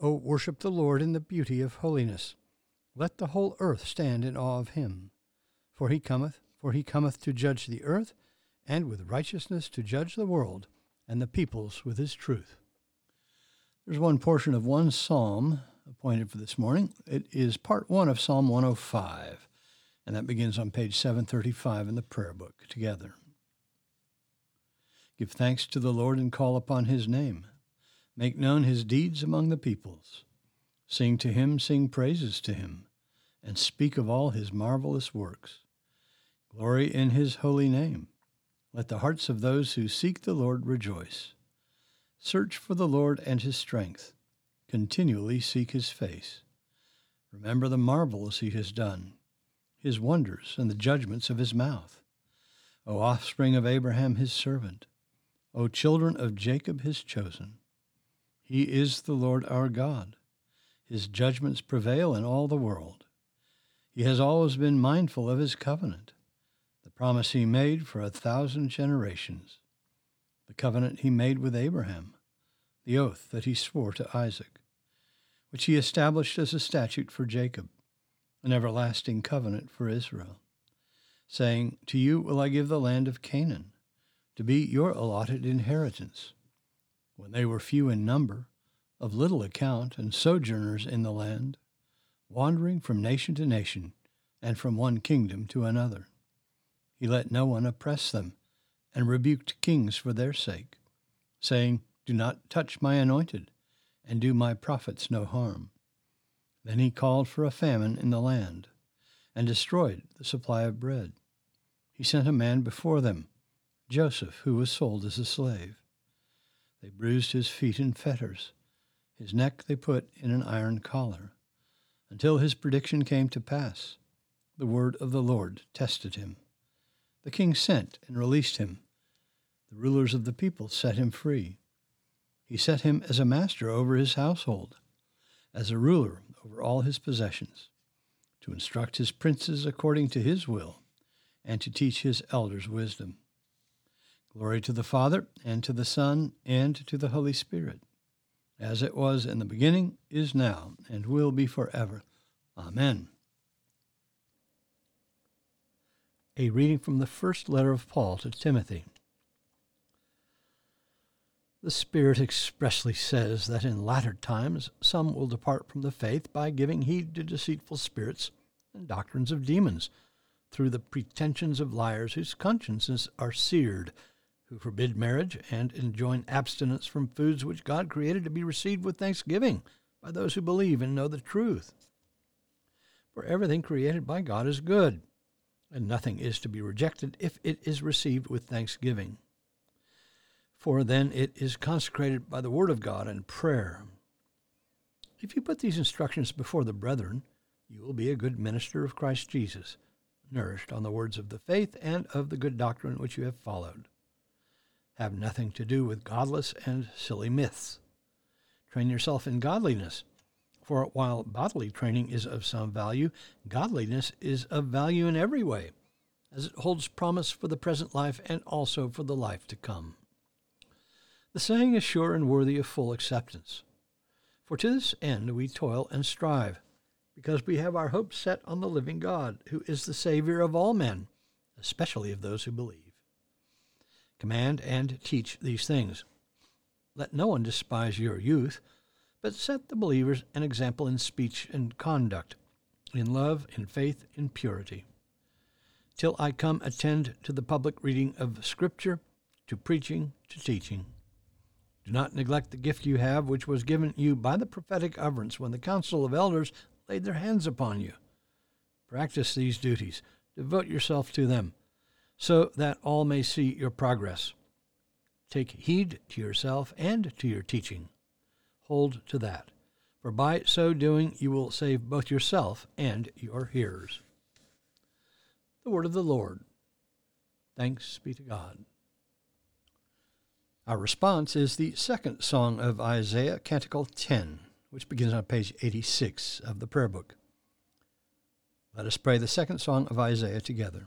O worship the Lord in the beauty of holiness. Let the whole earth stand in awe of him. For he cometh, for he cometh to judge the earth, and with righteousness to judge the world, and the peoples with his truth. There's one portion of one psalm appointed for this morning. It is part one of Psalm 105, and that begins on page 735 in the prayer book together. Give thanks to the Lord and call upon his name. Make known his deeds among the peoples. Sing to him, sing praises to him, and speak of all his marvelous works. Glory in his holy name. Let the hearts of those who seek the Lord rejoice. Search for the Lord and his strength. Continually seek his face. Remember the marvels he has done, his wonders, and the judgments of his mouth. O offspring of Abraham his servant, O children of Jacob his chosen. He is the Lord our God. His judgments prevail in all the world. He has always been mindful of his covenant, the promise he made for a thousand generations, the covenant he made with Abraham, the oath that he swore to Isaac, which he established as a statute for Jacob, an everlasting covenant for Israel, saying, To you will I give the land of Canaan, to be your allotted inheritance when they were few in number, of little account, and sojourners in the land, wandering from nation to nation, and from one kingdom to another. He let no one oppress them, and rebuked kings for their sake, saying, Do not touch my anointed, and do my prophets no harm. Then he called for a famine in the land, and destroyed the supply of bread. He sent a man before them, Joseph, who was sold as a slave. They bruised his feet in fetters. His neck they put in an iron collar, until his prediction came to pass. The word of the Lord tested him. The king sent and released him. The rulers of the people set him free. He set him as a master over his household, as a ruler over all his possessions, to instruct his princes according to his will, and to teach his elders wisdom. Glory to the Father, and to the Son, and to the Holy Spirit, as it was in the beginning, is now, and will be forever. Amen. A reading from the first letter of Paul to Timothy. The Spirit expressly says that in latter times some will depart from the faith by giving heed to deceitful spirits and doctrines of demons, through the pretensions of liars whose consciences are seared who forbid marriage and enjoin abstinence from foods which God created to be received with thanksgiving by those who believe and know the truth. For everything created by God is good, and nothing is to be rejected if it is received with thanksgiving. For then it is consecrated by the word of God and prayer. If you put these instructions before the brethren, you will be a good minister of Christ Jesus, nourished on the words of the faith and of the good doctrine which you have followed have nothing to do with godless and silly myths. Train yourself in godliness. For while bodily training is of some value, godliness is of value in every way, as it holds promise for the present life and also for the life to come. The saying is sure and worthy of full acceptance. For to this end we toil and strive, because we have our hope set on the living God, who is the Savior of all men, especially of those who believe. Command and teach these things. Let no one despise your youth, but set the believers an example in speech and conduct, in love, in faith, in purity. Till I come, attend to the public reading of Scripture, to preaching, to teaching. Do not neglect the gift you have, which was given you by the prophetic utterance when the council of elders laid their hands upon you. Practice these duties, devote yourself to them, so that all may see your progress. Take heed to yourself and to your teaching. Hold to that, for by so doing you will save both yourself and your hearers. The word of the Lord. Thanks be to God. Our response is the second song of Isaiah, Canticle 10, which begins on page 86 of the prayer book. Let us pray the second song of Isaiah together.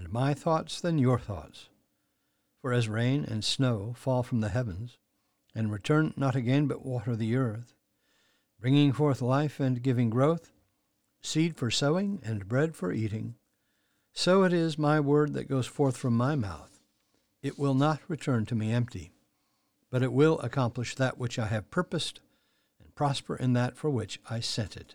and my thoughts than your thoughts. For as rain and snow fall from the heavens, and return not again but water the earth, bringing forth life and giving growth, seed for sowing and bread for eating, so it is my word that goes forth from my mouth. It will not return to me empty, but it will accomplish that which I have purposed and prosper in that for which I sent it.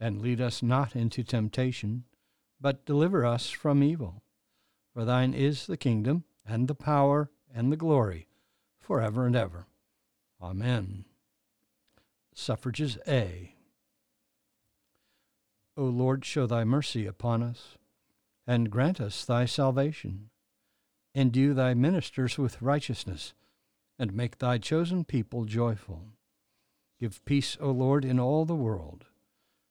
And lead us not into temptation, but deliver us from evil. For thine is the kingdom, and the power, and the glory, for ever and ever. Amen. Suffrages A. O Lord, show thy mercy upon us, and grant us thy salvation Endue thy ministers with righteousness, and make thy chosen people joyful. Give peace, O Lord, in all the world,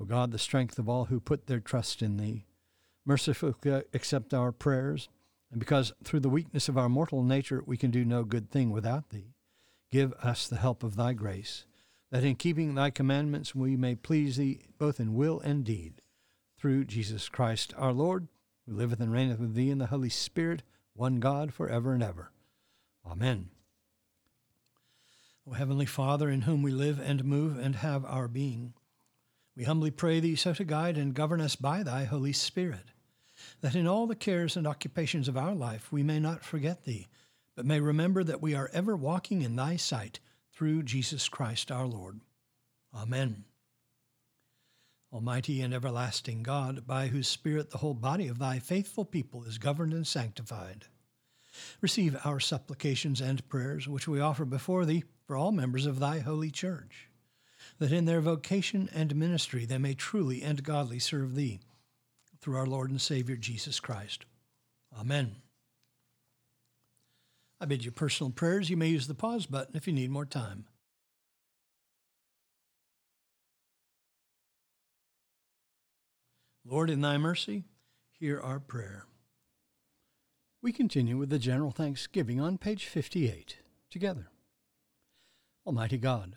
O God, the strength of all who put their trust in thee, mercifully uh, accept our prayers, and because through the weakness of our mortal nature we can do no good thing without thee, give us the help of thy grace, that in keeping thy commandments we may please thee both in will and deed. Through Jesus Christ our Lord, who liveth and reigneth with thee in the Holy Spirit, one God, for ever and ever. Amen. O Heavenly Father, in whom we live and move and have our being, we humbly pray thee so to guide and govern us by thy Holy Spirit, that in all the cares and occupations of our life we may not forget thee, but may remember that we are ever walking in thy sight through Jesus Christ our Lord. Amen. Almighty and everlasting God, by whose Spirit the whole body of thy faithful people is governed and sanctified, receive our supplications and prayers, which we offer before thee for all members of thy holy church, that in their vocation and ministry they may truly and godly serve thee, through our Lord and Savior Jesus Christ. Amen. I bid you personal prayers. You may use the pause button if you need more time. Lord, in thy mercy, hear our prayer. We continue with the general thanksgiving on page 58 together. Almighty God,